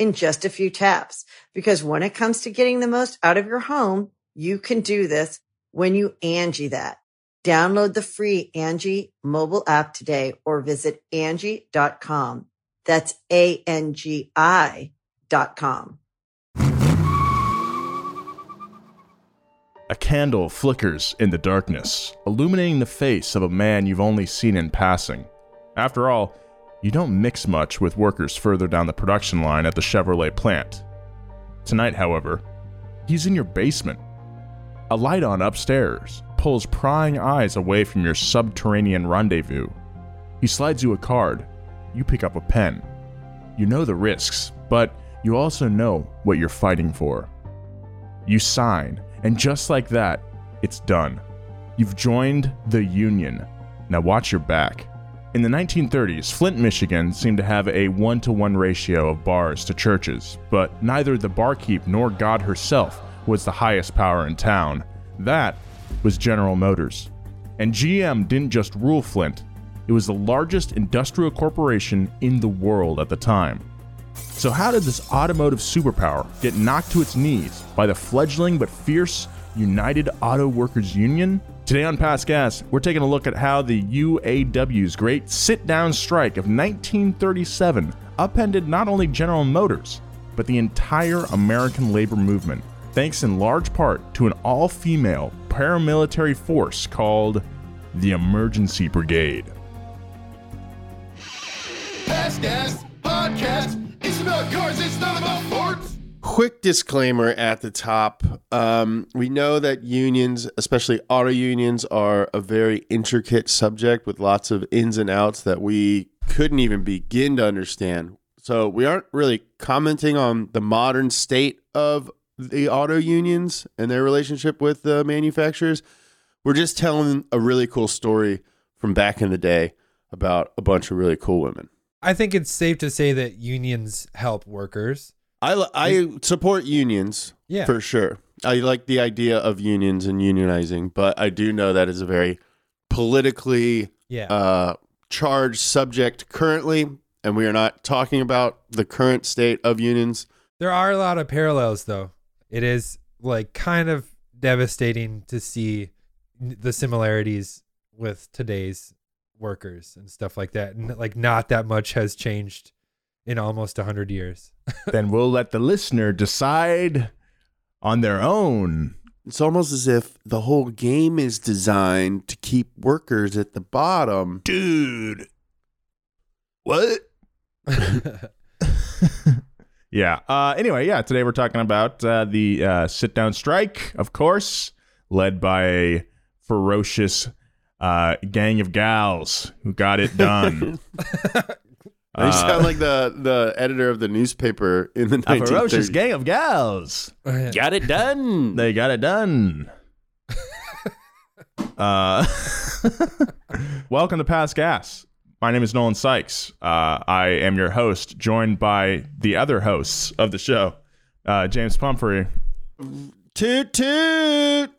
in just a few taps. Because when it comes to getting the most out of your home, you can do this when you Angie that. Download the free Angie mobile app today or visit Angie.com. That's A-N-G-I dot com. A candle flickers in the darkness, illuminating the face of a man you've only seen in passing. After all, you don't mix much with workers further down the production line at the Chevrolet plant. Tonight, however, he's in your basement. A light on upstairs pulls prying eyes away from your subterranean rendezvous. He slides you a card. You pick up a pen. You know the risks, but you also know what you're fighting for. You sign, and just like that, it's done. You've joined the Union. Now watch your back. In the 1930s, Flint, Michigan seemed to have a one to one ratio of bars to churches, but neither the barkeep nor God herself was the highest power in town. That was General Motors. And GM didn't just rule Flint, it was the largest industrial corporation in the world at the time. So, how did this automotive superpower get knocked to its knees by the fledgling but fierce United Auto Workers Union? Today on Past Gas, we're taking a look at how the UAW's great sit down strike of 1937 upended not only General Motors, but the entire American labor movement, thanks in large part to an all female paramilitary force called the Emergency Brigade. Past Gas Podcast. About cars, it's not about. Quick disclaimer at the top. Um, we know that unions, especially auto unions, are a very intricate subject with lots of ins and outs that we couldn't even begin to understand. So we aren't really commenting on the modern state of the auto unions and their relationship with the manufacturers. We're just telling a really cool story from back in the day about a bunch of really cool women. I think it's safe to say that unions help workers. I, I support unions Yeah. for sure. I like the idea of unions and unionizing, but I do know that is a very politically Yeah. uh, charged subject currently, and we are not talking about the current state of unions. There are a lot of parallels, though. It is like kind of devastating to see the similarities with today's workers and stuff like that. And like, not that much has changed in almost a hundred years. then we'll let the listener decide on their own. It's almost as if the whole game is designed to keep workers at the bottom. Dude. What? yeah. Uh, anyway, yeah, today we're talking about uh, the uh, sit down strike, of course, led by a ferocious uh, gang of gals who got it done. You Uh, sound like the, the editor of the newspaper in the a ferocious gang of gals. Got it done. They got it done. uh, welcome to Past Gas. My name is Nolan Sykes. Uh, I am your host, joined by the other hosts of the show, uh, James Pumphrey. Toot toot.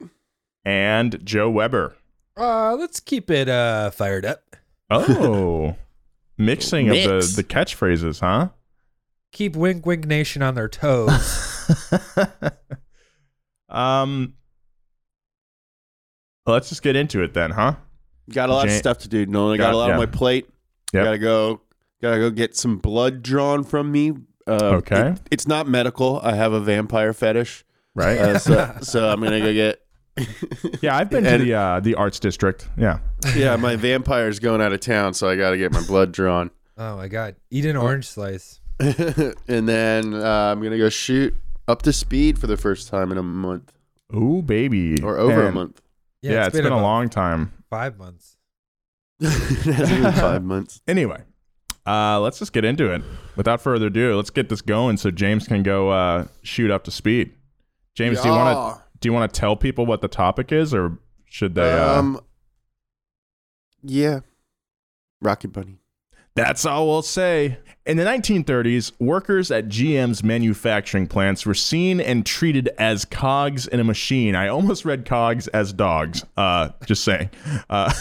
and Joe Weber. Uh, let's keep it uh fired up. Oh, mixing of the, the catchphrases, huh? Keep Wink Wink Nation on their toes. um, let's just get into it then, huh? Got a lot Jan- of stuff to do, Nolan. I got, Got- a lot yeah. on my plate. Yep. Gotta go. Gotta go get some blood drawn from me. Uh, Okay. it- it's not medical. I have a vampire fetish. Right? Uh, so, so I'm gonna go get. Yeah, I've been to the uh, the arts district. Yeah. yeah, my vampire's going out of town, so I got to get my blood drawn. oh my god. Eat an orange slice. and then uh, I'm gonna go shoot up to speed for the first time in a month Ooh, baby. or over a month. Yeah, it's been, a long time. five months. it hasn't been five months. Anyway, uh, let's just get into it. Without further ado, let's get this going so James can go uh, shoot up to speed. James, do you want to do you want to tell people what the topic is, or should they? Uh, Um, yeah, Rocket Bunny. That's all we'll say. In the 1930s, workers at GM's manufacturing plants were seen and treated as cogs in a machine. I almost read cogs as dogs. Uh, just saying. Uh,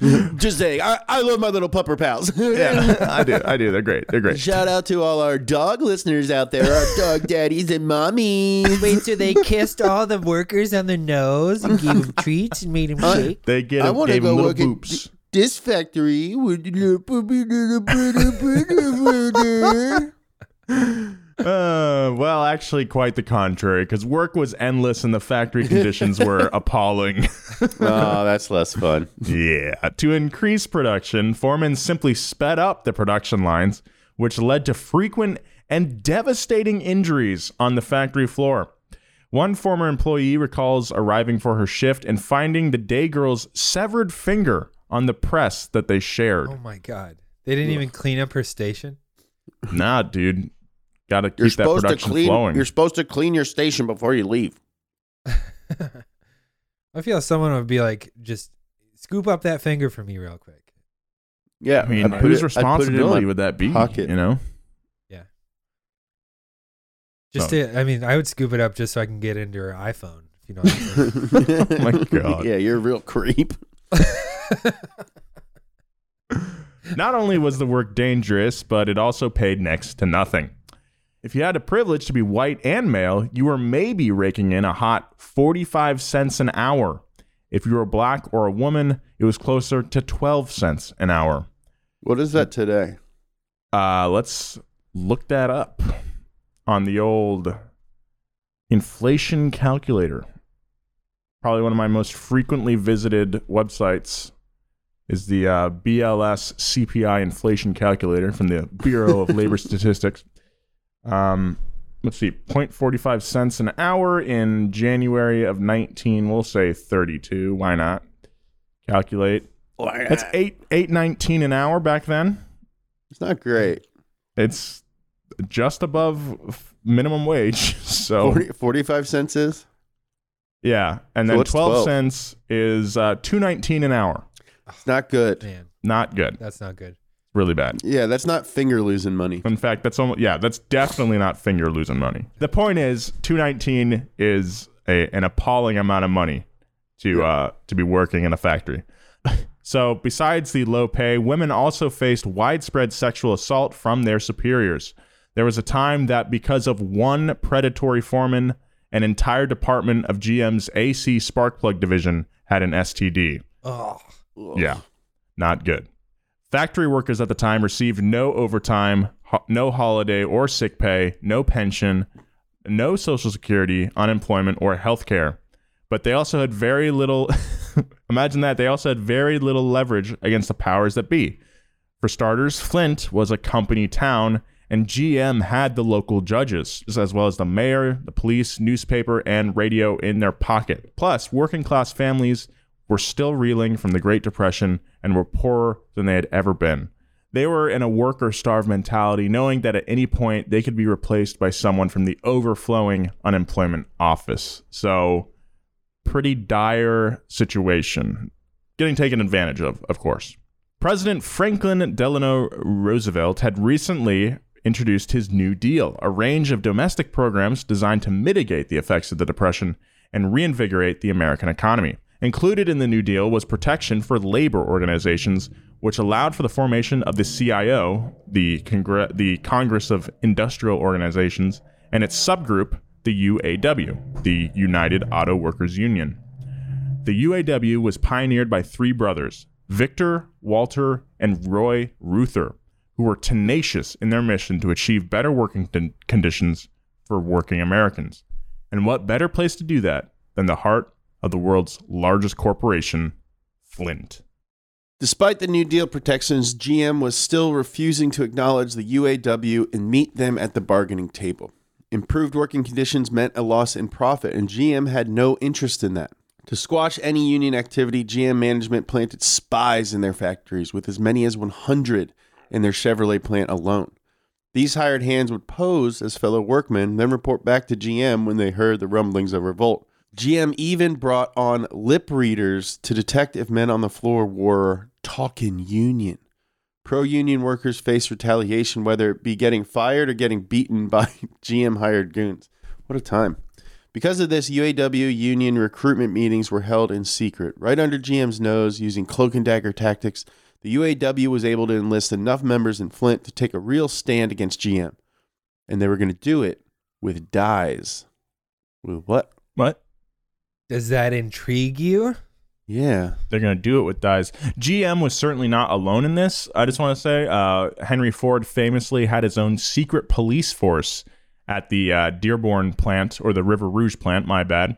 Just saying, I, I love my little pupper pals. yeah, I do. I do. They're great. They're great. Shout out to all our dog listeners out there, our dog daddies and mommies. Wait, so they kissed all the workers on the nose and gave them treats and made them Uh, shake? They get I want to gave go them little work at boops. th- this factory with the puppy little pretty pretty pretty. Uh, well, actually, quite the contrary, because work was endless and the factory conditions were appalling. Oh, that's less fun. yeah. To increase production, foremen simply sped up the production lines, which led to frequent and devastating injuries on the factory floor. One former employee recalls arriving for her shift and finding the day girl's severed finger on the press that they shared. Oh my god. They didn't even clean up her station? Nah, dude. Gotta keep You're that supposed to production clean. flowing. You're supposed to clean your station before you leave. I feel someone would be like, just scoop up that finger for me real quick. Yeah, I mean, I'd put whose it- I'd put it in responsibility would that be? pocket. You know? Yeah. Just Oh. to, I mean, I would scoop it up just so I can get into her iPhone. If you know what I'm saying. Oh my God. yeah, you're a real creep. Not only was the work dangerous, but it also paid next to nothing. If you had the privilege to be white and male, you were maybe raking in a hot 45 cents an hour. If you were black or a woman, it was closer to 12 cents an hour. What is that today? Uh, let's look that up on the old inflation calculator. Probably one of my most frequently visited websites is the uh, BLS CPI inflation calculator from the Bureau of Labor Statistics. Um, let's see, 0.45 cents an hour in January of 19. We'll say 32. Why not? Calculate. That's eight eight nineteen an hour back then. It's not great. It's just above minimum wage. So 40, 45 cents is? yeah, and So then 12, 12? cents is uh, two nineteen an hour. It's not good. Man, Not good. that's not good. Really bad. Yeah, that's not finger losing money. In fact, that's almost yeah, that's definitely not finger losing money. The point is, two nineteen is a, an appalling amount of money to uh, to be working in a factory. so, besides the low pay, women also faced widespread sexual assault from their superiors. There was a time that because of one predatory foreman, an entire department of GM's AC spark plug division had an STD. Oh, Yeah, not good. Factory workers at the time received no overtime, ho- no holiday or sick pay, no pension, no social security, unemployment, or health care. But they also had very little, imagine that, they also had very little leverage against the powers that be. For starters, Flint was a company town, and GM had the local judges, as well as the mayor, the police, newspaper, and radio in their pocket. Plus, working class families were still reeling from the Great Depression and were poorer than they had ever been. They were in a work or starve mentality, knowing that at any point they could be replaced by someone from the overflowing unemployment office. So, pretty dire situation. Getting taken advantage of, of course. President Franklin Delano Roosevelt had recently introduced his New Deal, a range of domestic programs designed to mitigate the effects of the Depression and reinvigorate the American economy. Included in the New Deal was protection for labor organizations, which allowed for the formation of the CIO, the, Congre- the Congress of Industrial Organizations, and its subgroup, the UAW, the United Auto Workers Union. The UAW was pioneered by three brothers, Victor, Walter, and Roy Reuther, who were tenacious in their mission to achieve better working con- conditions for working Americans. And what better place to do that than the heart of the world's largest corporation, Flint? Despite the New Deal protections, GM was still refusing to acknowledge the UAW and meet them at the bargaining table. Improved working conditions meant a loss in profit, and GM had no interest in that. To squash any union activity, GM management planted spies in their factories, with as many as 100 in their Chevrolet plant alone. These hired hands would pose as fellow workmen, then report back to GM when they heard the rumblings of revolt. GM even brought on lip readers to detect if men on the floor were talking union. Pro union workers face retaliation, whether it be getting fired or getting beaten by GM hired goons. What a time. Because of this, UAW union recruitment meetings were held in secret, right under GM's nose, using cloak and dagger tactics. The UAW was able to enlist enough members in Flint to take a real stand against GM. And they were going to do it with dies. With what? What? Does that intrigue you? Yeah. They're going to do it with dies. GM was certainly not alone in this. I just want to say uh, Henry Ford famously had his own secret police force at the uh, Dearborn plant or the River Rouge plant, my bad.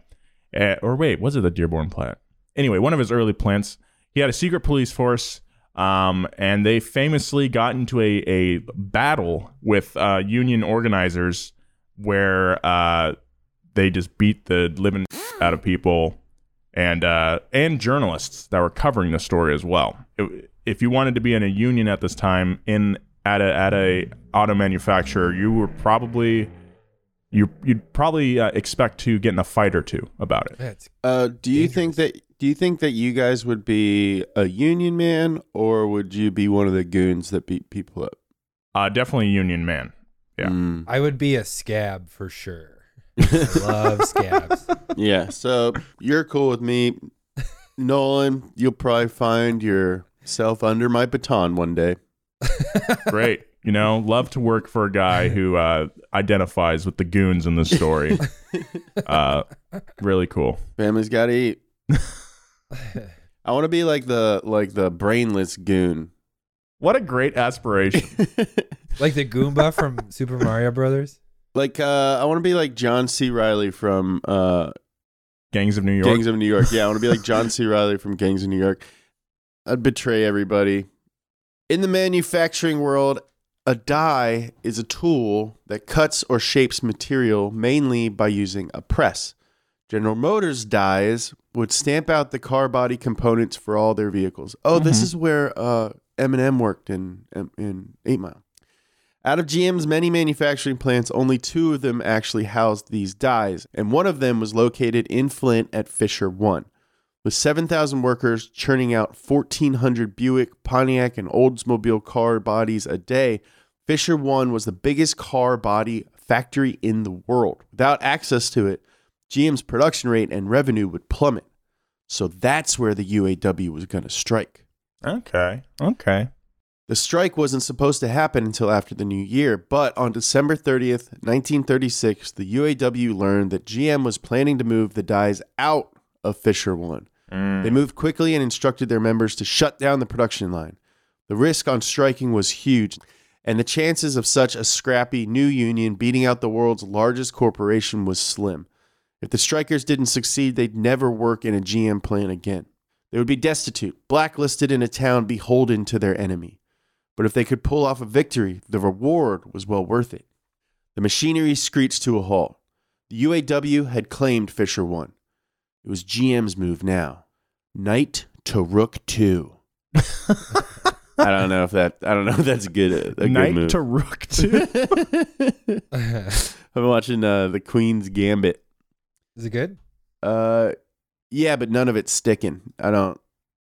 Uh, or wait, was it the Dearborn plant? Anyway, one of his early plants. He had a secret police force, um, and they famously got into a, a battle with uh, union organizers where uh, they just beat the living out of people and uh, and journalists that were covering the story as well. If- if you wanted to be in a union at this time in at a at a auto manufacturer, you were probably you you'd probably uh, expect to get in a fight or two about it. Uh, do you think that do you think that you guys would be a union man or would you be one of the goons that beat people up? Uh, definitely a union man. Yeah. Mm. I would be a scab for sure. I love scabs. Yeah. So you're cool with me. Nolan, you'll probably find yourself under my baton one day. Great. You know, love to work for a guy who uh, identifies with the goons in this story. uh, really cool. Family's gotta eat. I want to be like the like the brainless goon. What a great aspiration. Like the Goomba from Super Mario Brothers. Like uh I want to be like John C. Reilly from uh Gangs of New York. Gangs of New York. Yeah, I want to be like John C. Reilly from Gangs of New York. I'd betray everybody. In the manufacturing world, a die is a tool that cuts or shapes material mainly by using a press. General Motors dies would stamp out the car body components for all their vehicles. Oh, this is where uh, Eminem worked in in Eight Mile. Out of GM's many manufacturing plants, only two of them actually housed these dies, and one of them was located in Flint at Fisher One. With 7,000 workers churning out 1,400 Buick, Pontiac, and Oldsmobile car bodies a day, Fisher One was the biggest car body factory in the world. Without access to it, GM's production rate and revenue would plummet. So that's where the UAW was going to strike. Okay. Okay. The strike wasn't supposed to happen until after the new year, but on December 30th, 1936, the UAW learned that GM was planning to move the dies out of Fisher 1. Mm. They moved quickly and instructed their members to shut down the production line. The risk on striking was huge, and the chances of such a scrappy new union beating out the world's largest corporation was slim. If the strikers didn't succeed, they'd never work in a GM plant again. They would be destitute, blacklisted in a town beholden to their enemy. But if they could pull off a victory, the reward was well worth it. The machinery screeched to a halt. The UAW had claimed Fisher 1. It was GM's move now. Knight to Rook 2. I don't know if that I don't know if that's a good a Knight good move. to Rook 2. I've been watching uh, the Queen's Gambit. Is it good? Uh, yeah, but none of it's sticking. I don't.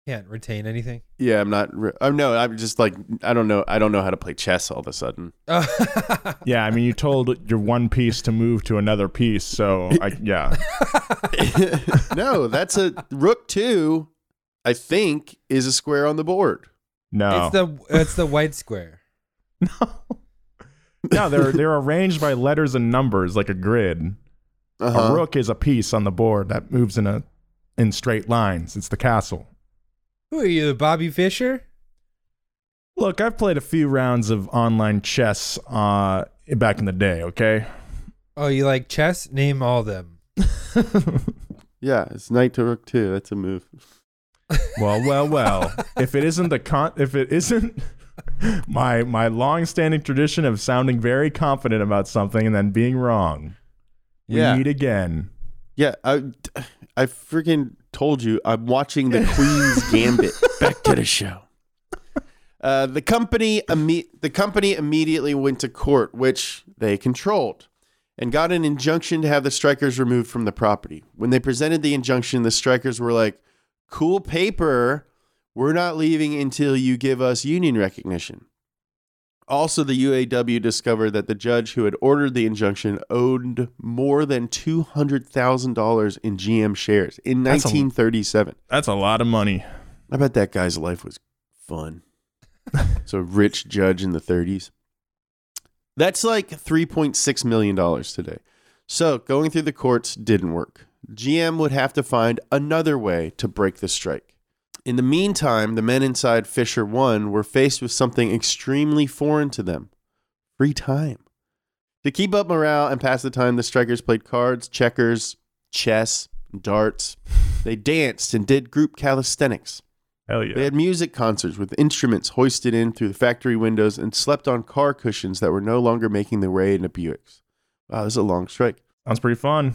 Can't retain anything. Yeah, I'm not. Re- oh no, I'm just like I don't know. I don't know how to play chess all of a sudden. Yeah, I mean, you told your one piece to move to another piece, so I, yeah. no, that's a rook two. I think is a square on the board. No, It's the it's the white square. No, no, they're they're arranged by letters and numbers like a grid. Uh-huh. A rook is a piece on the board that moves in a in straight lines. It's the castle. Who are you, Bobby Fischer? Look, I've played a few rounds of online chess uh, back in the day. Okay. Oh, you like chess? Name all them. Yeah, it's knight to rook two. That's a move. Well, well, well. if it isn't the con, if it isn't my my long-standing tradition of sounding very confident about something and then being wrong, we Yeah. meet again. Yeah, I, I freaking told you I'm watching the Queen's Gambit. Back to the show. Uh, the company imme- the company immediately went to court, which they controlled, and got an injunction to have the strikers removed from the property. When they presented the injunction, the strikers were like, "Cool paper. We're not leaving until you give us union recognition." Also, the UAW discovered that the judge who had ordered the injunction owed more than $200,000 in GM shares in That's a- 1937. That's a lot of money. I bet that guy's life was fun. so, rich judge in the 30s. That's like $3.6 million today. So, going through the courts didn't work. GM would have to find another way to break the strike. In the meantime, the men inside Fisher 1 were faced with something extremely foreign to them free time. To keep up morale and pass the time, the strikers played cards, checkers, chess, darts. They danced and did group calisthenics. Hell yeah. They had music concerts with instruments hoisted in through the factory windows and slept on car cushions that were no longer making their way into Buicks. Wow, this is a long strike. Sounds pretty fun.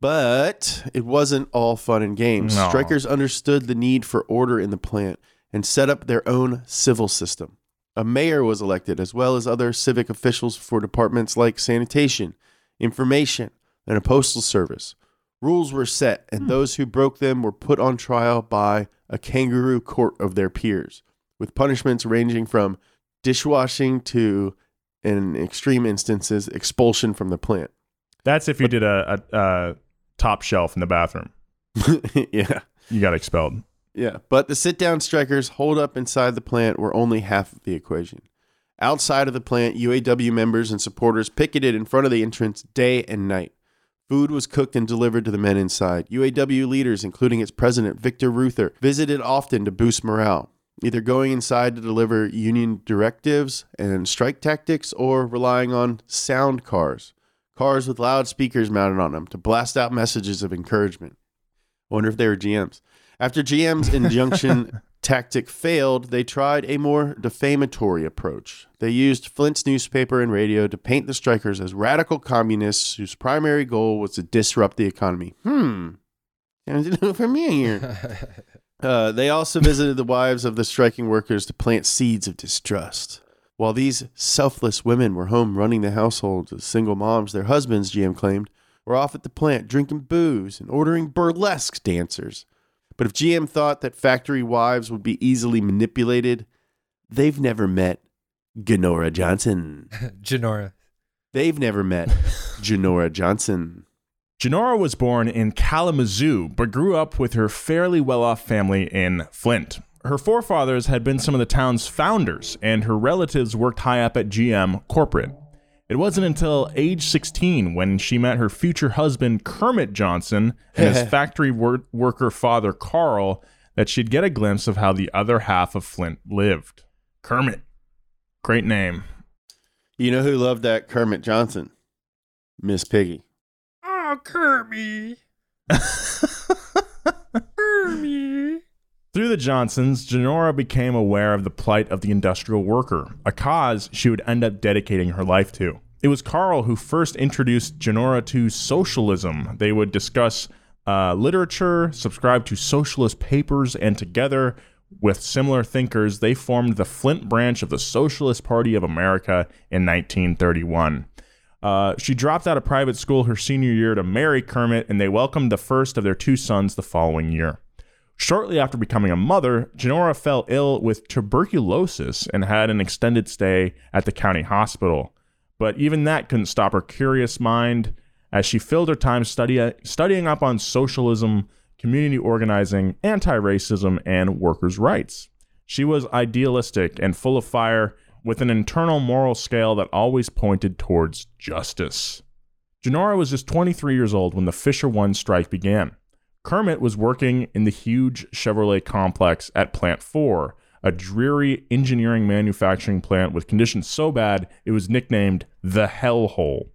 But it wasn't all fun and games. No. Strikers understood the need for order in the plant and set up their own civil system. A mayor was elected, as well as other civic officials for departments like sanitation, information, and a postal service. Rules were set, and hmm. those who broke them were put on trial by a kangaroo court of their peers, with punishments ranging from dishwashing to, in extreme instances, expulsion from the plant. That's if you did a, a, a top shelf in the bathroom. yeah. You got expelled. Yeah, but the sit down strikers holed up inside the plant were only half of the equation. Outside of the plant, UAW members and supporters picketed in front of the entrance day and night. Food was cooked and delivered to the men inside. UAW leaders, including its president, Victor Reuther, visited often to boost morale, either going inside to deliver union directives and strike tactics or relying on sound cars, cars with loudspeakers mounted on them to blast out messages of encouragement. I wonder if they were GMs. After GM's injunction tactic failed, they tried a more defamatory approach. They used Flint's newspaper and radio to paint the strikers as radical communists whose primary goal was to disrupt the economy. Hmm. Sounds a little familiar. Uh, they also visited the wives of the striking workers to plant seeds of distrust. While these selfless women were home running the households as single moms, their husbands, GM claimed, were off at the plant drinking booze and ordering burlesque dancers. But if GM thought that factory wives would be easily manipulated, they've never met Ganora Johnson. Genora. They've never met Genora Johnson. Genora was born in Kalamazoo, but grew up with her fairly well off family in Flint. Her forefathers had been some of the town's founders, and her relatives worked high up at GM corporate. It wasn't until age 16 when she met her future husband, Kermit Johnson, and his factory wor- worker father, Carl, that she'd get a glimpse of how the other half of Flint lived. Kermit. Great name. You know who loved that Kermit Johnson? Miss Piggy. Oh, Kirby. Through the Johnsons, Genora became aware of the plight of the industrial worker, a cause she would end up dedicating her life to. It was Carl who first introduced Genora to socialism. They would discuss uh, literature, subscribe to socialist papers, and together with similar thinkers, they formed the Flint branch of the Socialist Party of America in 1931. Uh, she dropped out of private school her senior year to marry Kermit, and they welcomed the first of their two sons the following year. Shortly after becoming a mother, Genora fell ill with tuberculosis and had an extended stay at the county hospital. But even that couldn't stop her curious mind as she filled her time study, studying up on socialism, community organizing, anti racism, and workers' rights. She was idealistic and full of fire with an internal moral scale that always pointed towards justice. Genora was just 23 years old when the Fisher One strike began. Kermit was working in the huge Chevrolet complex at Plant 4, a dreary engineering manufacturing plant with conditions so bad it was nicknamed the Hellhole.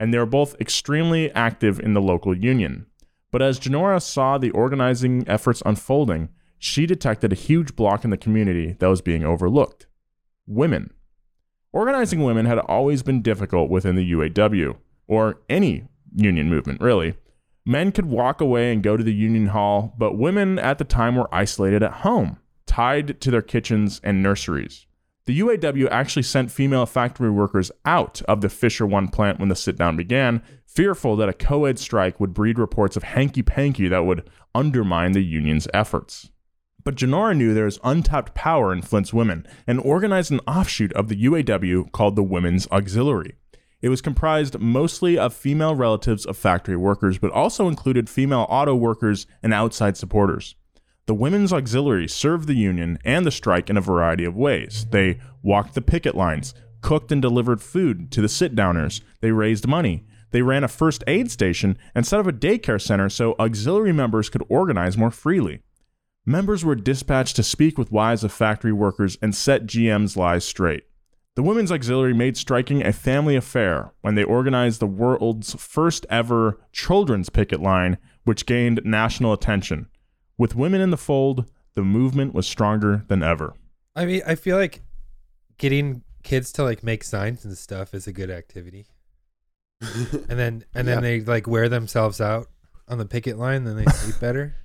And they were both extremely active in the local union. But as Genora saw the organizing efforts unfolding, she detected a huge block in the community that was being overlooked women. Organizing women had always been difficult within the UAW, or any union movement, really. Men could walk away and go to the union hall, but women at the time were isolated at home, tied to their kitchens and nurseries. The UAW actually sent female factory workers out of the Fisher One plant when the sit down began, fearful that a co ed strike would breed reports of hanky panky that would undermine the union's efforts. But Genora knew there was untapped power in Flint's women and organized an offshoot of the UAW called the Women's Auxiliary. It was comprised mostly of female relatives of factory workers, but also included female auto workers and outside supporters. The Women's Auxiliary served the union and the strike in a variety of ways. They walked the picket lines, cooked and delivered food to the sit downers, they raised money. They ran a first aid station and set up a daycare center so auxiliary members could organize more freely. Members were dispatched to speak with wives of factory workers and set GM's lies straight. The Women's Auxiliary made striking a family affair when they organized the world's first ever children's picket line, which gained national attention. With women in the fold, the movement was stronger than ever. I mean, I feel like getting kids to like make signs and stuff is a good activity. and then and then Yeah. they like wear themselves out on the picket line, then they sleep better.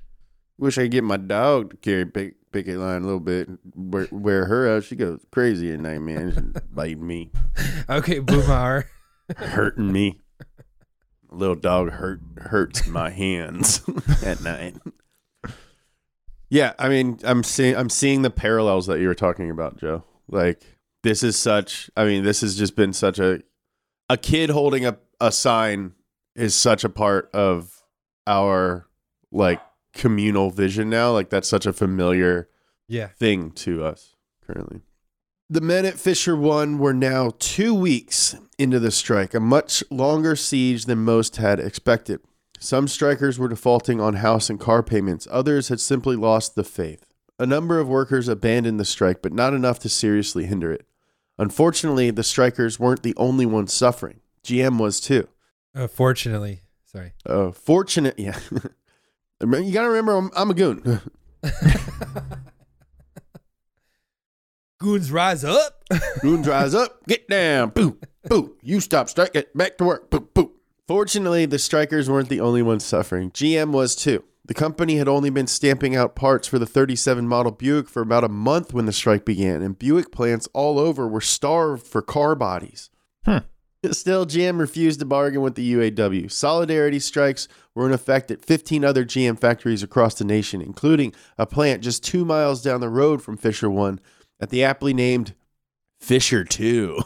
Wish I could get my dog to carry pick, picket line a little bit. Wear, wear her out. She goes crazy at night, man. She's biting me, Okay, Boomar. hurting me. Little dog hurt hurts my hands at night. Yeah, I mean, I'm seeing I'm seeing the parallels that you were talking about, Joe. Like this is such. I mean, this has just been such a a kid holding a a sign is such a part of our like communal vision now. Like that's such a familiar yeah. thing to us currently. The men at Fisher One were now two weeks into the strike, a much longer siege than most had expected. Some strikers were defaulting on house and car payments, others had simply lost the faith. A number of workers abandoned the strike, but not enough to seriously hinder it. Unfortunately, the strikers weren't the only ones suffering. GM was too. Uh, fortunately, sorry. Uh, fortunate, yeah. you gotta remember, I'm, I'm a goon. Goons rise up. Goons rise up. Get down. Boo. Boo. You stop strike. Get back to work. Boo. Boo. Fortunately, the strikers weren't the only ones suffering. GM was too. The company had only been stamping out parts for the 37 model Buick for about a month when the strike began, and Buick plants all over were starved for car bodies. Hmm. Still, GM refused to bargain with the UAW. Solidarity strikes were in effect at 15 other GM factories across the nation, including a plant just two miles down the road from Fisher One at the aptly named Fisher 2.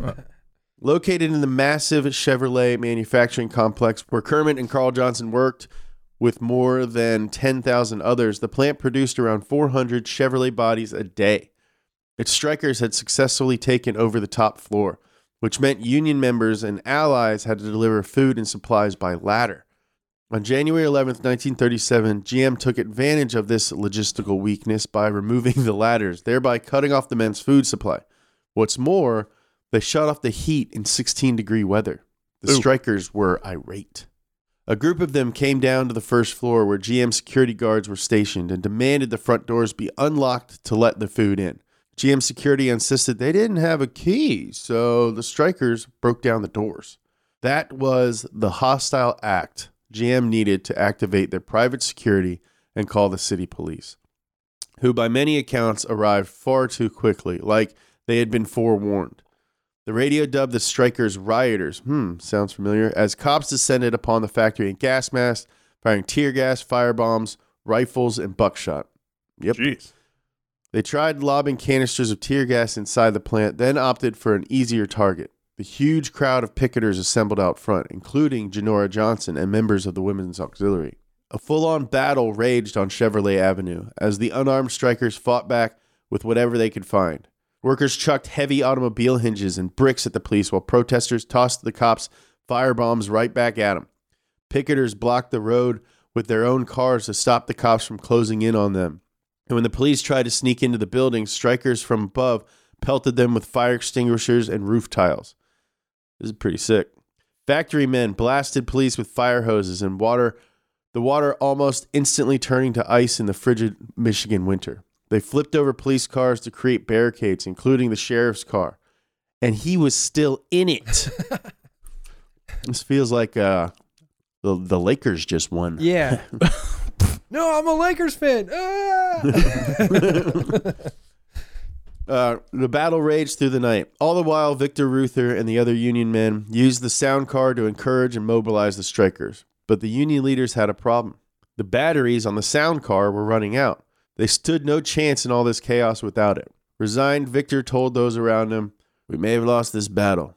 Located in the massive Chevrolet manufacturing complex where Kermit and Carl Johnson worked with more than 10,000 others, the plant produced around 400 Chevrolet bodies a day. Its strikers had successfully taken over the top floor, which meant union members and allies had to deliver food and supplies by ladder. On January 11, 1937, GM took advantage of this logistical weakness by removing the ladders, thereby cutting off the men's food supply. What's more, they shut off the heat in 16 degree weather. The Ooh. strikers were irate. A group of them came down to the first floor where GM security guards were stationed and demanded the front doors be unlocked to let the food in. GM security insisted they didn't have a key, so the strikers broke down the doors. That was the hostile act GM needed to activate their private security and call the city police, who by many accounts arrived far too quickly, like they had been forewarned. The radio dubbed the strikers rioters. Hmm, sounds familiar. As cops descended upon the factory in gas masks, firing tear gas, firebombs, rifles, and buckshot. Yep. Jeez. They tried lobbing canisters of tear gas inside the plant, then opted for an easier target. The huge crowd of picketers assembled out front, including Genora Johnson and members of the Women's Auxiliary. A full on battle raged on Chevrolet Avenue as the unarmed strikers fought back with whatever they could find. Workers chucked heavy automobile hinges and bricks at the police while protesters tossed the cops firebombs right back at them. Picketers blocked the road with their own cars to stop the cops from closing in on them. And when the police tried to sneak into the building, strikers from above pelted them with fire extinguishers and roof tiles. This is pretty sick. Factory men blasted police with fire hoses and water, the water almost instantly turning to ice in the frigid Michigan winter. They flipped over police cars to create barricades, including the sheriff's car. And he was still in it. this feels like uh, the, the Lakers just won. Yeah. no, I'm a Lakers fan. Ah! Uh, the battle raged through the night. All the while, Victor Reuther and the other Union men used the sound car to encourage and mobilize the strikers. But the Union leaders had a problem. The batteries on the sound car were running out. They stood no chance in all this chaos without it. Resigned, Victor told those around him, We may have lost this battle,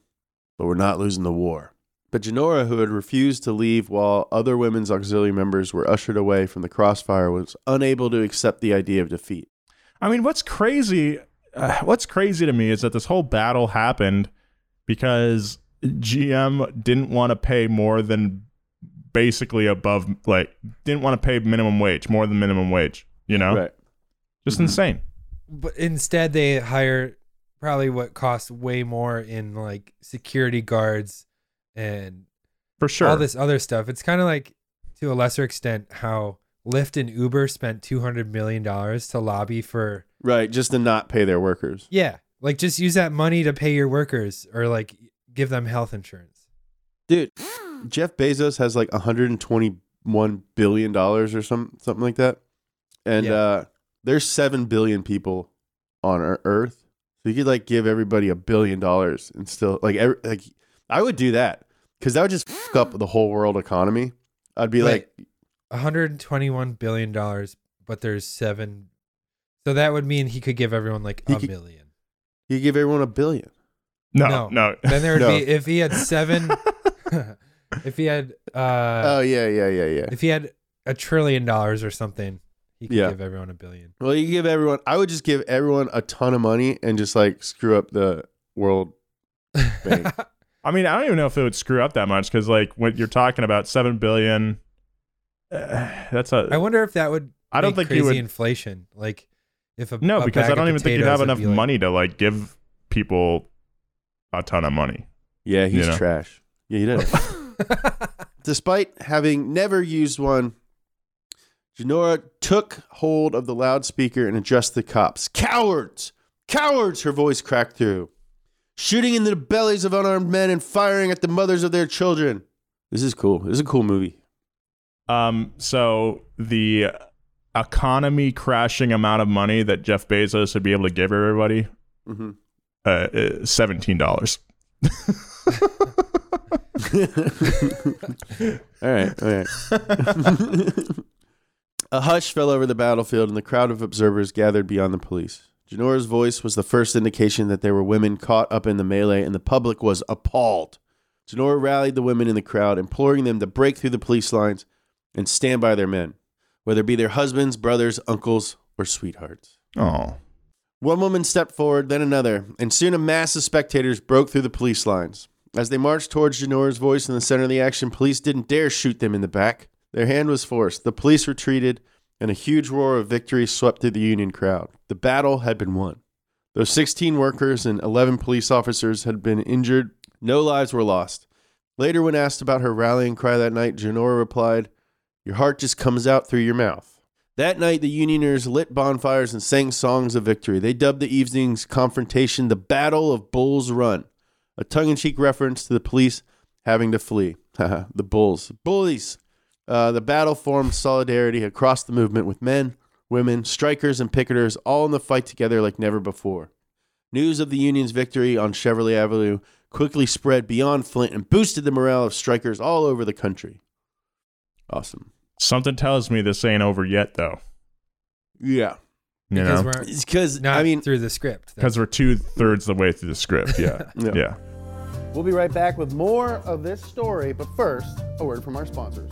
but we're not losing the war. But Genora, who had refused to leave while other women's auxiliary members were ushered away from the crossfire, was unable to accept the idea of defeat. I mean, what's crazy? Uh, what's crazy to me is that this whole battle happened because GM didn't want to pay more than basically above, like, didn't want to pay minimum wage, more than minimum wage. You know, Right. just insane. but instead, they hire probably what costs way more in like security guards and For sure. all this other stuff. It's kind of like, to a lesser extent, how Lyft and Uber spent two hundred million dollars to lobby for. Right, just to not pay their workers. Yeah, like just use that money to pay your workers or like give them health insurance. Dude, Jeff Bezos has like 121 billion dollars or some something like that. And Yeah. uh there's 7 billion people on Ear- earth. So you could like give everybody a billion dollars and still like every, like I would do that cuz that would just fuck up the whole world economy. I'd be Wait. like One hundred twenty-one billion dollars, but there's seven. So that would mean he could give everyone like He a could- million. you give everyone a billion. no, no. no, Then there would No. be if he had seven. if he had uh, oh yeah, yeah, yeah, yeah. if he had a trillion dollars or something, he could Yeah. give everyone a billion. Well, you give everyone I would just give everyone a ton of money and just like screw up the world bank. I mean, I don't even know if it would screw up that much because, like, when you're talking about seven billion, uh, that's a. I wonder if that would. I don't think crazy you would- inflation. Like if a no, a because bag I don't even think you'd have enough be like- money to like give people a ton of money. Yeah, he's You know? trash. Yeah, he did. Despite having never used one, Genora took hold of the loudspeaker and addressed the cops. Cowards! Cowards! Her voice cracked through. Shooting in the bellies of unarmed men and firing at the mothers of their children. This is cool. This is a cool movie. Um, so the economy crashing amount of money that Jeff Bezos would be able to give everybody, hmm uh, seventeen dollars. all right, all right. a hush fell over the battlefield, and the crowd of observers gathered beyond the police. Genora's voice was the first indication that there were women caught up in the melee, and the public was appalled. Genora rallied the women in the crowd, imploring them to break through the police lines and stand by their men, whether it be their husbands, brothers, uncles, or sweethearts. Oh, One woman stepped forward, then another, and soon a mass of spectators broke through the police lines. As they marched towards Genora's voice in the center of the action, police didn't dare shoot them in the back. Their hand was forced. The police retreated, and a huge roar of victory swept through the Union crowd. The battle had been won. Though 16 workers and 11 police officers had been injured, no lives were lost. Later, when asked about her rallying cry that night, Genora replied, Your heart just comes out through your mouth. That night, the Unioners lit bonfires and sang songs of victory. They dubbed the evening's confrontation the Battle of Bull's Run, a tongue in cheek reference to the police having to flee. The Bulls. Bullies! Uh, the battle formed solidarity across the movement with men, women, strikers, and picketers all in the fight together like never before. News of the Union's victory on Chevrolet Avenue quickly spread beyond Flint and boosted the morale of strikers all over the country. Awesome. Something tells me this ain't over yet, though. Yeah. You because know, we're Because, not I mean, through the script. because we're two thirds the way through the script. Yeah, Yeah. yeah. We'll be right back with more of this story, but first, a word from our sponsors.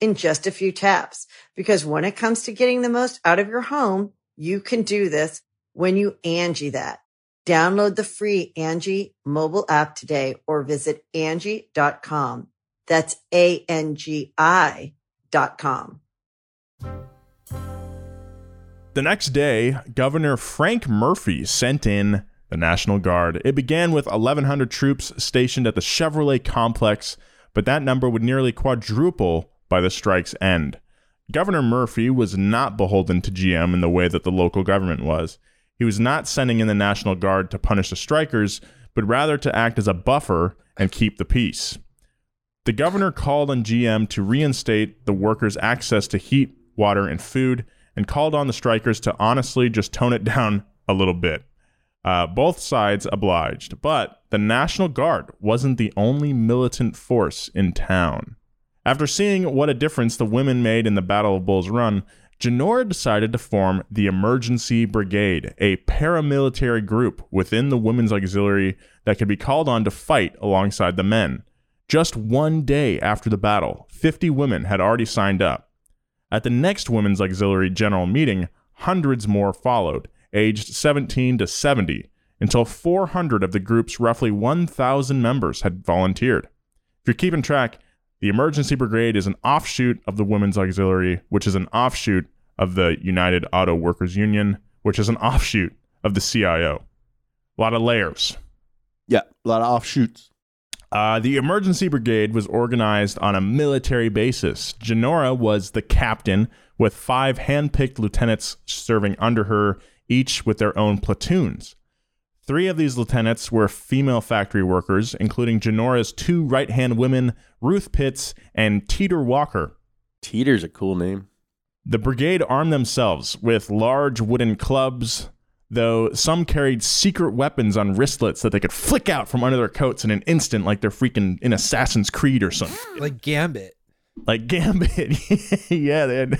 in just a few taps. Because when it comes to getting the most out of your home, you can do this when you Angi that. Download the free Angi mobile app today or visit Angi.com. That's A-N-G-I dot com. The next day, Governor Frank Murphy sent in the National Guard. It began with 1,100 troops stationed at the Chevrolet complex, but that number would nearly quadruple by the strike's end. Governor Murphy was not beholden to GM in the way that the local government was. He was not sending in the National Guard to punish the strikers, but rather to act as a buffer and keep the peace. The governor called on GM to reinstate the workers' access to heat, water, and food, and called on the strikers to honestly just tone it down a little bit. Uh, both sides obliged, but the National Guard wasn't the only militant force in town. After seeing what a difference the women made in the Battle of Bull's Run, Genora decided to form the Emergency Brigade, a paramilitary group within the Women's Auxiliary that could be called on to fight alongside the men. Just one day after the battle, 50 women had already signed up. At the next Women's Auxiliary General Meeting, hundreds more followed, aged 17 to 70, until 400 of the group's roughly 1,000 members had volunteered. If you're keeping track, the Emergency Brigade is an offshoot of the Women's Auxiliary, which is an offshoot of the United Auto Workers Union, which is an offshoot of the CIO. A lot of layers. Yeah, a lot of offshoots. Uh, the emergency brigade was organized on a military basis. Genora was the captain, with five handpicked lieutenants serving under her, each with their own platoons. Three of these lieutenants were female factory workers, including Genora's two right hand women, Ruth Pitts and Teeter Walker. Teeter's a cool name. The brigade armed themselves with large wooden clubs, though some carried secret weapons on wristlets that they could flick out from under their coats in an instant, like they're freaking in Assassin's Creed or something. like Gambit. Like Gambit. yeah, they had.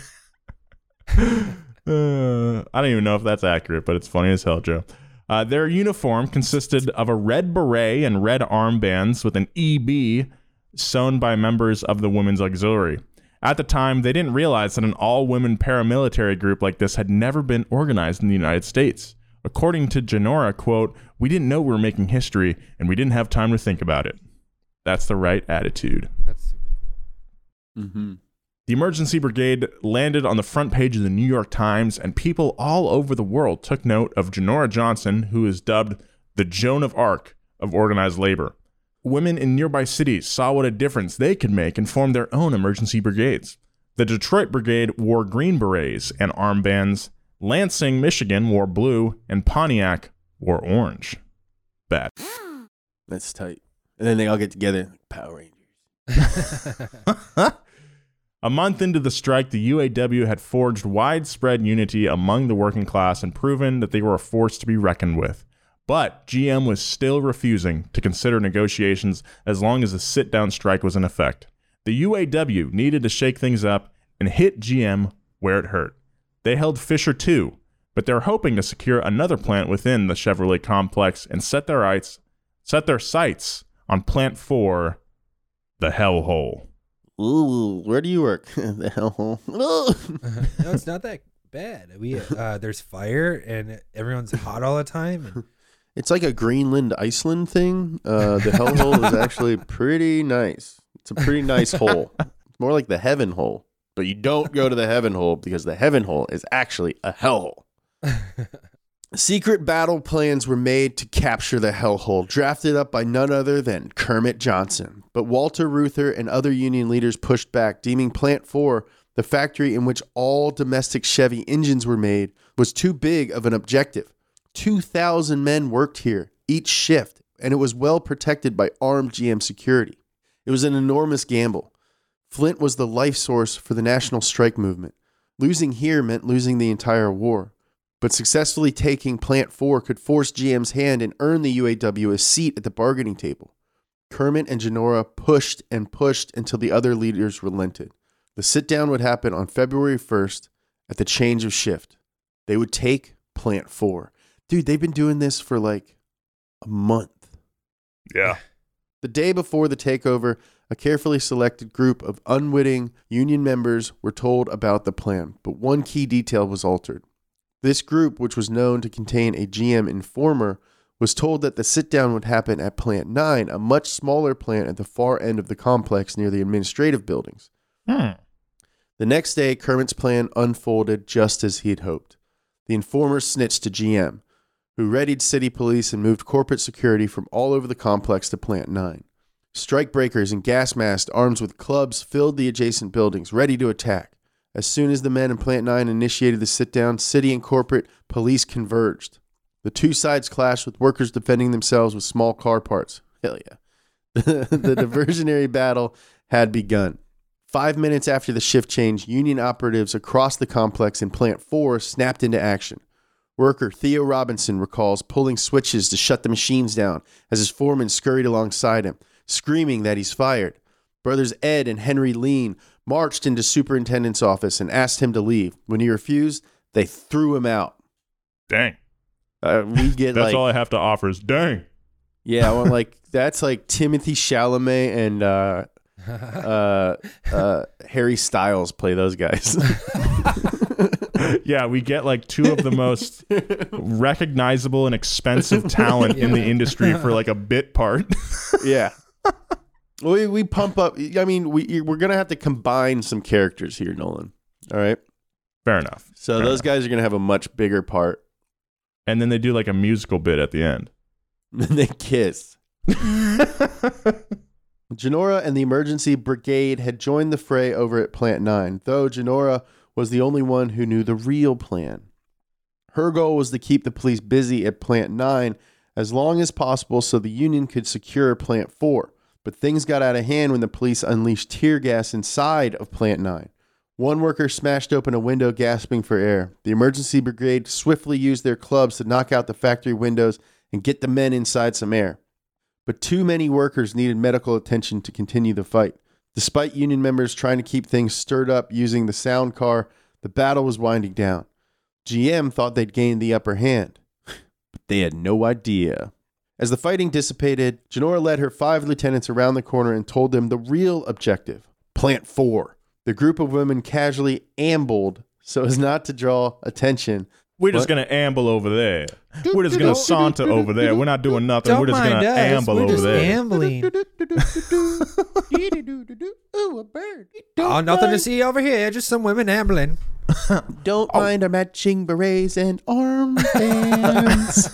Uh, I don't even know if that's accurate, but it's funny as hell, Joe. Uh, their uniform consisted of a red beret and red armbands with an EB sewn by members of the Women's Auxiliary. At the time, they didn't realize that an all women paramilitary group like this had never been organized in the United States. According to Genora, quote, we didn't know we were making history and we didn't have time to think about it. That's the right attitude. That's super Mm-hmm. The emergency brigade landed on the front page of the New York Times, and people all over the world took note of Genora Johnson, who is dubbed the Joan of Arc of organized labor. Women in nearby cities saw what a difference they could make and formed their own emergency brigades. The Detroit Brigade wore green berets and armbands, Lansing, Michigan wore blue, and Pontiac wore orange. Bad. That's tight. And then they all get together, Power Rangers. A month into the strike, the UAW had forged widespread unity among the working class and proven that they were a force to be reckoned with. But GM was still refusing to consider negotiations as long as a sit down strike was in effect. The UAW needed to shake things up and hit GM where it hurt. They held Fisher 2, but they're hoping to secure another plant within the Chevrolet complex and set their eyes, set their sights on Plant 4, the Hellhole. Ooh, where do you work? the hellhole. No, it's not that bad. We uh, there's fire and everyone's hot all the time. And It's like a Greenland, Iceland thing. Uh, the hellhole is actually pretty nice. It's a pretty nice hole. It's more like the heaven hole. But you don't go to the heaven hole because the heaven hole is actually a hellhole. Secret battle plans were made to capture the hellhole, drafted up by none other than Kermit Johnson. But Walter Reuther and other union leaders pushed back, deeming Plant 4, the factory in which all domestic Chevy engines were made, was too big of an objective. 2,000 men worked here, each shift, and it was well protected by armed GM security. It was an enormous gamble. Flint was the life source for the national strike movement. Losing here meant losing the entire war. But successfully taking Plant 4 could force GM's hand and earn the UAW a seat at the bargaining table. Kermit and Genora pushed and pushed until the other leaders relented. The sit down would happen on February 1st at the change of shift. They would take Plant 4. Dude, they've been doing this for like a month. Yeah. The day before the takeover, a carefully selected group of unwitting union members were told about the plan, but one key detail was altered. This group, which was known to contain a GM informer, was told that the sit down would happen at Plant 9, a much smaller plant at the far end of the complex near the administrative buildings. Hmm. The next day, Kermit's plan unfolded just as he had hoped. The informer snitched to GM, who readied city police and moved corporate security from all over the complex to Plant 9. Strikebreakers and gas masks armed with clubs filled the adjacent buildings, ready to attack. As soon as the men in Plant 9 initiated the sit down, city and corporate police converged. The two sides clashed with workers defending themselves with small car parts. Hell yeah. the diversionary battle had begun. Five minutes after the shift change, union operatives across the complex in Plant 4 snapped into action. Worker Theo Robinson recalls pulling switches to shut the machines down as his foreman scurried alongside him, screaming that he's fired. Brothers Ed and Henry Lean marched into superintendent's office and asked him to leave. When he refused, they threw him out. Dang. Uh, we get That's like, all I have to offer is dang. yeah, well, like that's like Timothée Chalamet and uh, uh, uh, Harry Styles play those guys. yeah, we get like two of the most recognizable and expensive talent in the industry for like a bit part. yeah. We we pump up. I mean, we we're gonna have to combine some characters here, Nolan. All right. Fair enough. So Fair those enough. guys are gonna have a much bigger part. And then they do like a musical bit at the end. Then they kiss. Genora and the emergency brigade had joined the fray over at Plant 9, though Genora was the only one who knew the real plan. Her goal was to keep the police busy at Plant 9 as long as possible so the Union could secure Plant 4. But things got out of hand when the police unleashed tear gas inside of Plant 9. One worker smashed open a window, gasping for air. The emergency brigade swiftly used their clubs to knock out the factory windows and get the men inside some air. But too many workers needed medical attention to continue the fight. Despite union members trying to keep things stirred up using the sound car, the battle was winding down. GM thought they'd gained the upper hand, but they had no idea. As the fighting dissipated, Genora led her five lieutenants around the corner and told them the real objective Plant 4. The group of women casually ambled so as not to draw attention. We're just What? gonna amble over there. We're just gonna saunter over there. We're not doing nothing. Don't We're just mind gonna us. amble We're over just there. ambling. Ooh, a bird. Oh, nothing to see over here. Just some women ambling. Don't mind our matching berets and armbands.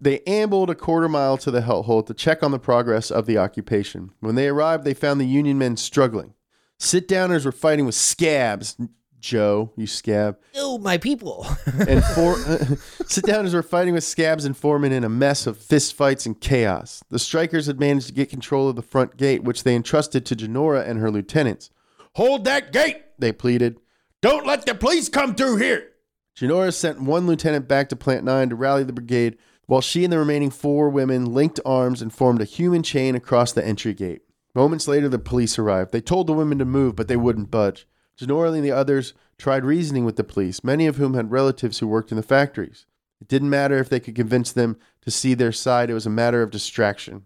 they ambled a quarter mile to the hellhole to check on the progress of the occupation. When they arrived, they found the Union men struggling. Sit downers were fighting with scabs. Joe, you scab. Oh, my people. And four sit downers were fighting with scabs and foremen in a mess of fist fights and chaos. The strikers had managed to get control of the front gate, which they entrusted to Genora and her lieutenants. Hold that gate, they pleaded. Don't let the police come through here. Genora sent one lieutenant back to Plant 9 to rally the brigade, while she and the remaining four women linked arms and formed a human chain across the entry gate. Moments later, the police arrived. They told the women to move, but they wouldn't budge. Genora and the others tried reasoning with the police, many of whom had relatives who worked in the factories. It didn't matter if they could convince them to see their side, it was a matter of distraction.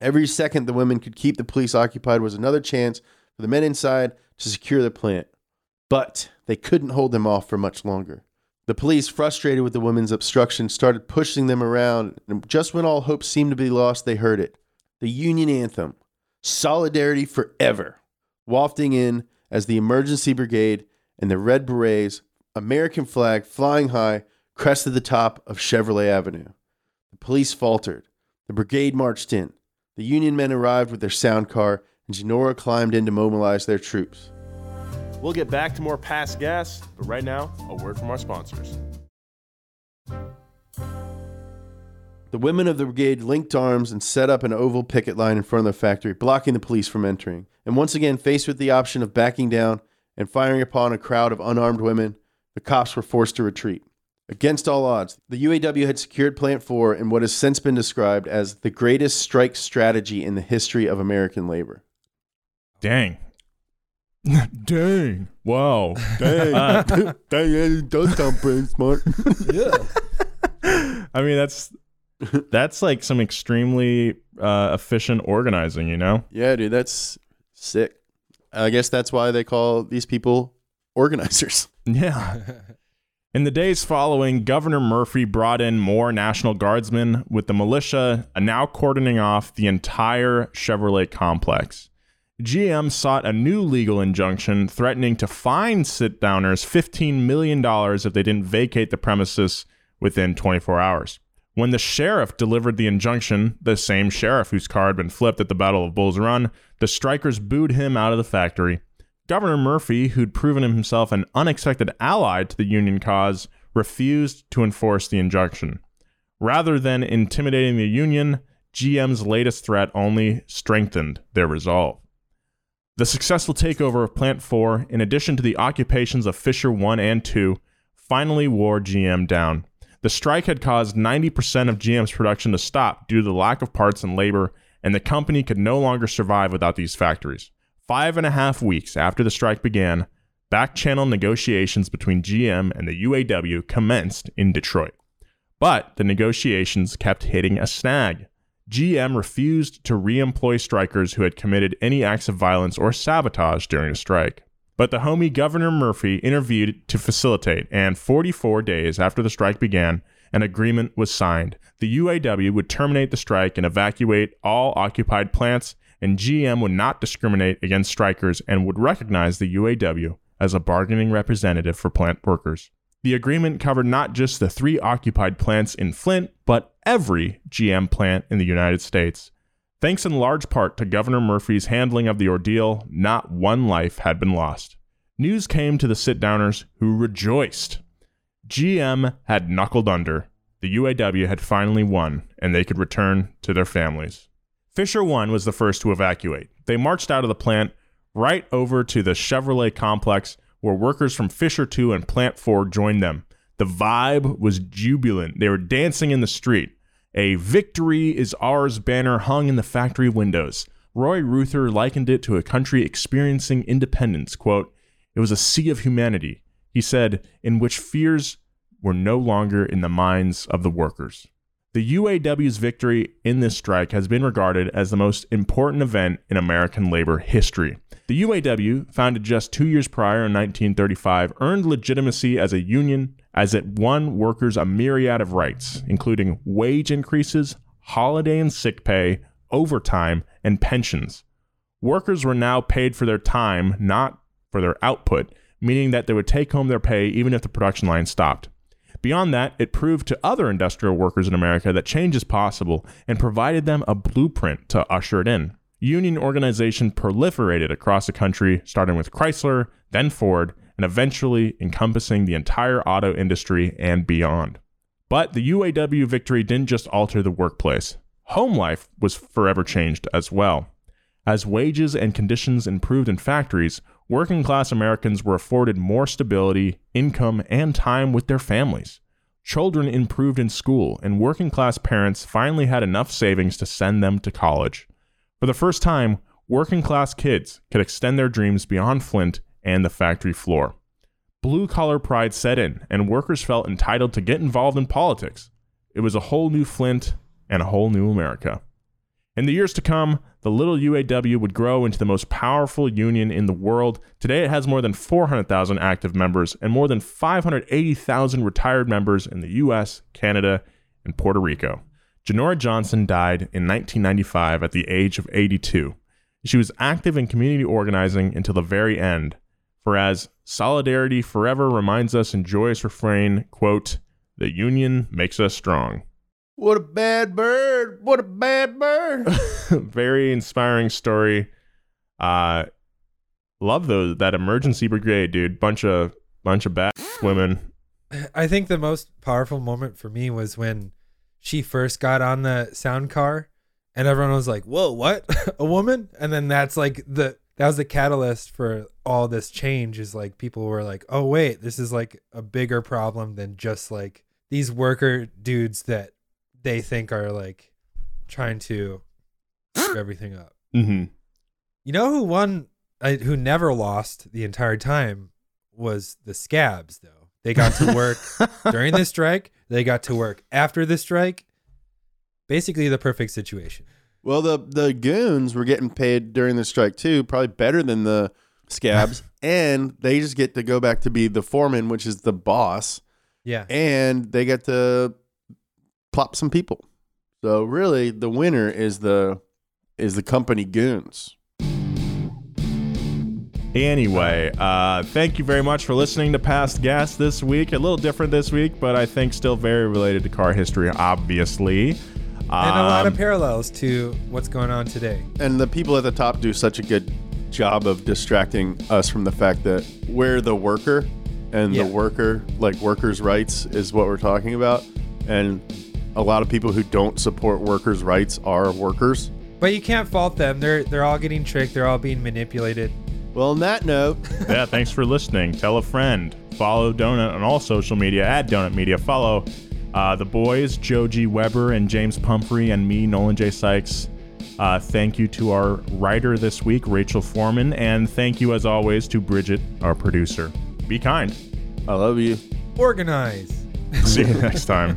Every second the women could keep the police occupied was another chance for the men inside to secure the plant. But they couldn't hold them off for much longer. The police, frustrated with the women's obstruction, started pushing them around, and just when all hope seemed to be lost, they heard it. The Union anthem, Solidarity Forever, wafting in as the emergency brigade and the Red Berets, American flag flying high, crested the top of Chevrolet Avenue. The police faltered. The brigade marched in. The Union men arrived with their sound car, and Genora climbed in to mobilize their troops. We'll get back to more past gas, but right now, a word from our sponsors. The women of the brigade linked arms and set up an oval picket line in front of the factory, blocking the police from entering. And once again, faced with the option of backing down and firing upon a crowd of unarmed women, the cops were forced to retreat. Against all odds, the UAW had secured Plant 4 in what has since been described as the greatest strike strategy in the history of American labor. Dang. Dang. Wow. Dang, uh, dang, it does sound pretty smart. Yeah. I mean, that's that's like some extremely uh, efficient organizing, you know? yeah, dude, that's sick. I guess that's why they call these people organizers. Yeah. In the days following, Governor Murphy brought in more National Guardsmen, with the militia now cordoning off the entire Chevrolet complex. GM sought a new legal injunction threatening to fine sit downers $15 million if they didn't vacate the premises within 24 hours. When the sheriff delivered the injunction, the same sheriff whose car had been flipped at the Battle of Bulls Run, the strikers booed him out of the factory. Governor Murphy, who'd proven himself an unexpected ally to the Union cause, refused to enforce the injunction. Rather than intimidating the Union, GM's latest threat only strengthened their resolve. The successful takeover of Plant 4, in addition to the occupations of Fisher 1 and 2, finally wore GM down. The strike had caused 90% of GM's production to stop due to the lack of parts and labor, and the company could no longer survive without these factories. Five and a half weeks after the strike began, back channel negotiations between GM and the UAW commenced in Detroit. But the negotiations kept hitting a snag. GM refused to re employ strikers who had committed any acts of violence or sabotage during the strike. But the homie Governor Murphy intervened to facilitate, and 44 days after the strike began, an agreement was signed. The UAW would terminate the strike and evacuate all occupied plants, and GM would not discriminate against strikers and would recognize the UAW as a bargaining representative for plant workers. The agreement covered not just the three occupied plants in Flint, but every GM plant in the United States. Thanks in large part to Governor Murphy's handling of the ordeal, not one life had been lost. News came to the sit downers who rejoiced. GM had knuckled under. The UAW had finally won, and they could return to their families. Fisher 1 was the first to evacuate. They marched out of the plant right over to the Chevrolet complex where workers from Fisher 2 and Plant 4 joined them. The vibe was jubilant. They were dancing in the street. A victory is ours banner hung in the factory windows. Roy Reuther likened it to a country experiencing independence. Quote, It was a sea of humanity, he said, in which fears were no longer in the minds of the workers. The UAW's victory in this strike has been regarded as the most important event in American labor history. The UAW, founded just two years prior in 1935, earned legitimacy as a union as it won workers a myriad of rights, including wage increases, holiday and sick pay, overtime, and pensions. Workers were now paid for their time, not for their output, meaning that they would take home their pay even if the production line stopped. Beyond that, it proved to other industrial workers in America that change is possible and provided them a blueprint to usher it in. Union organization proliferated across the country, starting with Chrysler, then Ford, and eventually encompassing the entire auto industry and beyond. But the UAW victory didn't just alter the workplace. Home life was forever changed as well. As wages and conditions improved in factories, working class Americans were afforded more stability, income, and time with their families. Children improved in school, and working class parents finally had enough savings to send them to college. For the first time, working class kids could extend their dreams beyond Flint and the factory floor. Blue collar pride set in, and workers felt entitled to get involved in politics. It was a whole new Flint and a whole new America. In the years to come, the little UAW would grow into the most powerful union in the world. Today, it has more than 400,000 active members and more than 580,000 retired members in the US, Canada, and Puerto Rico. Genora Johnson died in 1995 at the age of 82. She was active in community organizing until the very end. For as solidarity forever reminds us in joyous refrain, quote, the union makes us strong. What a bad bird! What a bad bird! very inspiring story. Uh love those that emergency brigade, dude. Bunch of bunch of bad women. I think the most powerful moment for me was when she first got on the sound car and everyone was like, "Whoa, what? a woman?" And then that's like the that was the catalyst for all this change is like people were like, "Oh, wait, this is like a bigger problem than just like these worker dudes that they think are like trying to screw everything up." Mm-hmm. You know who won uh, who never lost the entire time was the scabs though. They got to work during the strike, they got to work after the strike. Basically the perfect situation. Well, the the goons were getting paid during the strike too, probably better than the scabs, and they just get to go back to be the foreman, which is the boss, Yeah. and they get to plop some people. So really, the winner is the is the company goons. Anyway, uh, thank you very much for listening to Past Gas this week. A little different this week, but I think still very related to car history, obviously. And a lot of Um, parallels to what's going on today. And the people at the top do such a good job of distracting us from the fact that we're the worker and Yeah. the worker, like workers' rights, is what we're talking about. And a lot of people who don't support workers' rights are workers. But you can't fault them. They're they're all getting tricked. They're all being manipulated. Well, on that note, yeah, thanks for listening. Tell a friend. Follow Donut on all social media at Donut Media. Follow uh, the boys, Joe G. Weber and James Pumphrey, and me, Nolan J. Sykes. Uh, thank you to our writer this week, Rachel Foreman, and thank you as always to Bridget, our producer. Be kind. I love you. Organize. See you next time.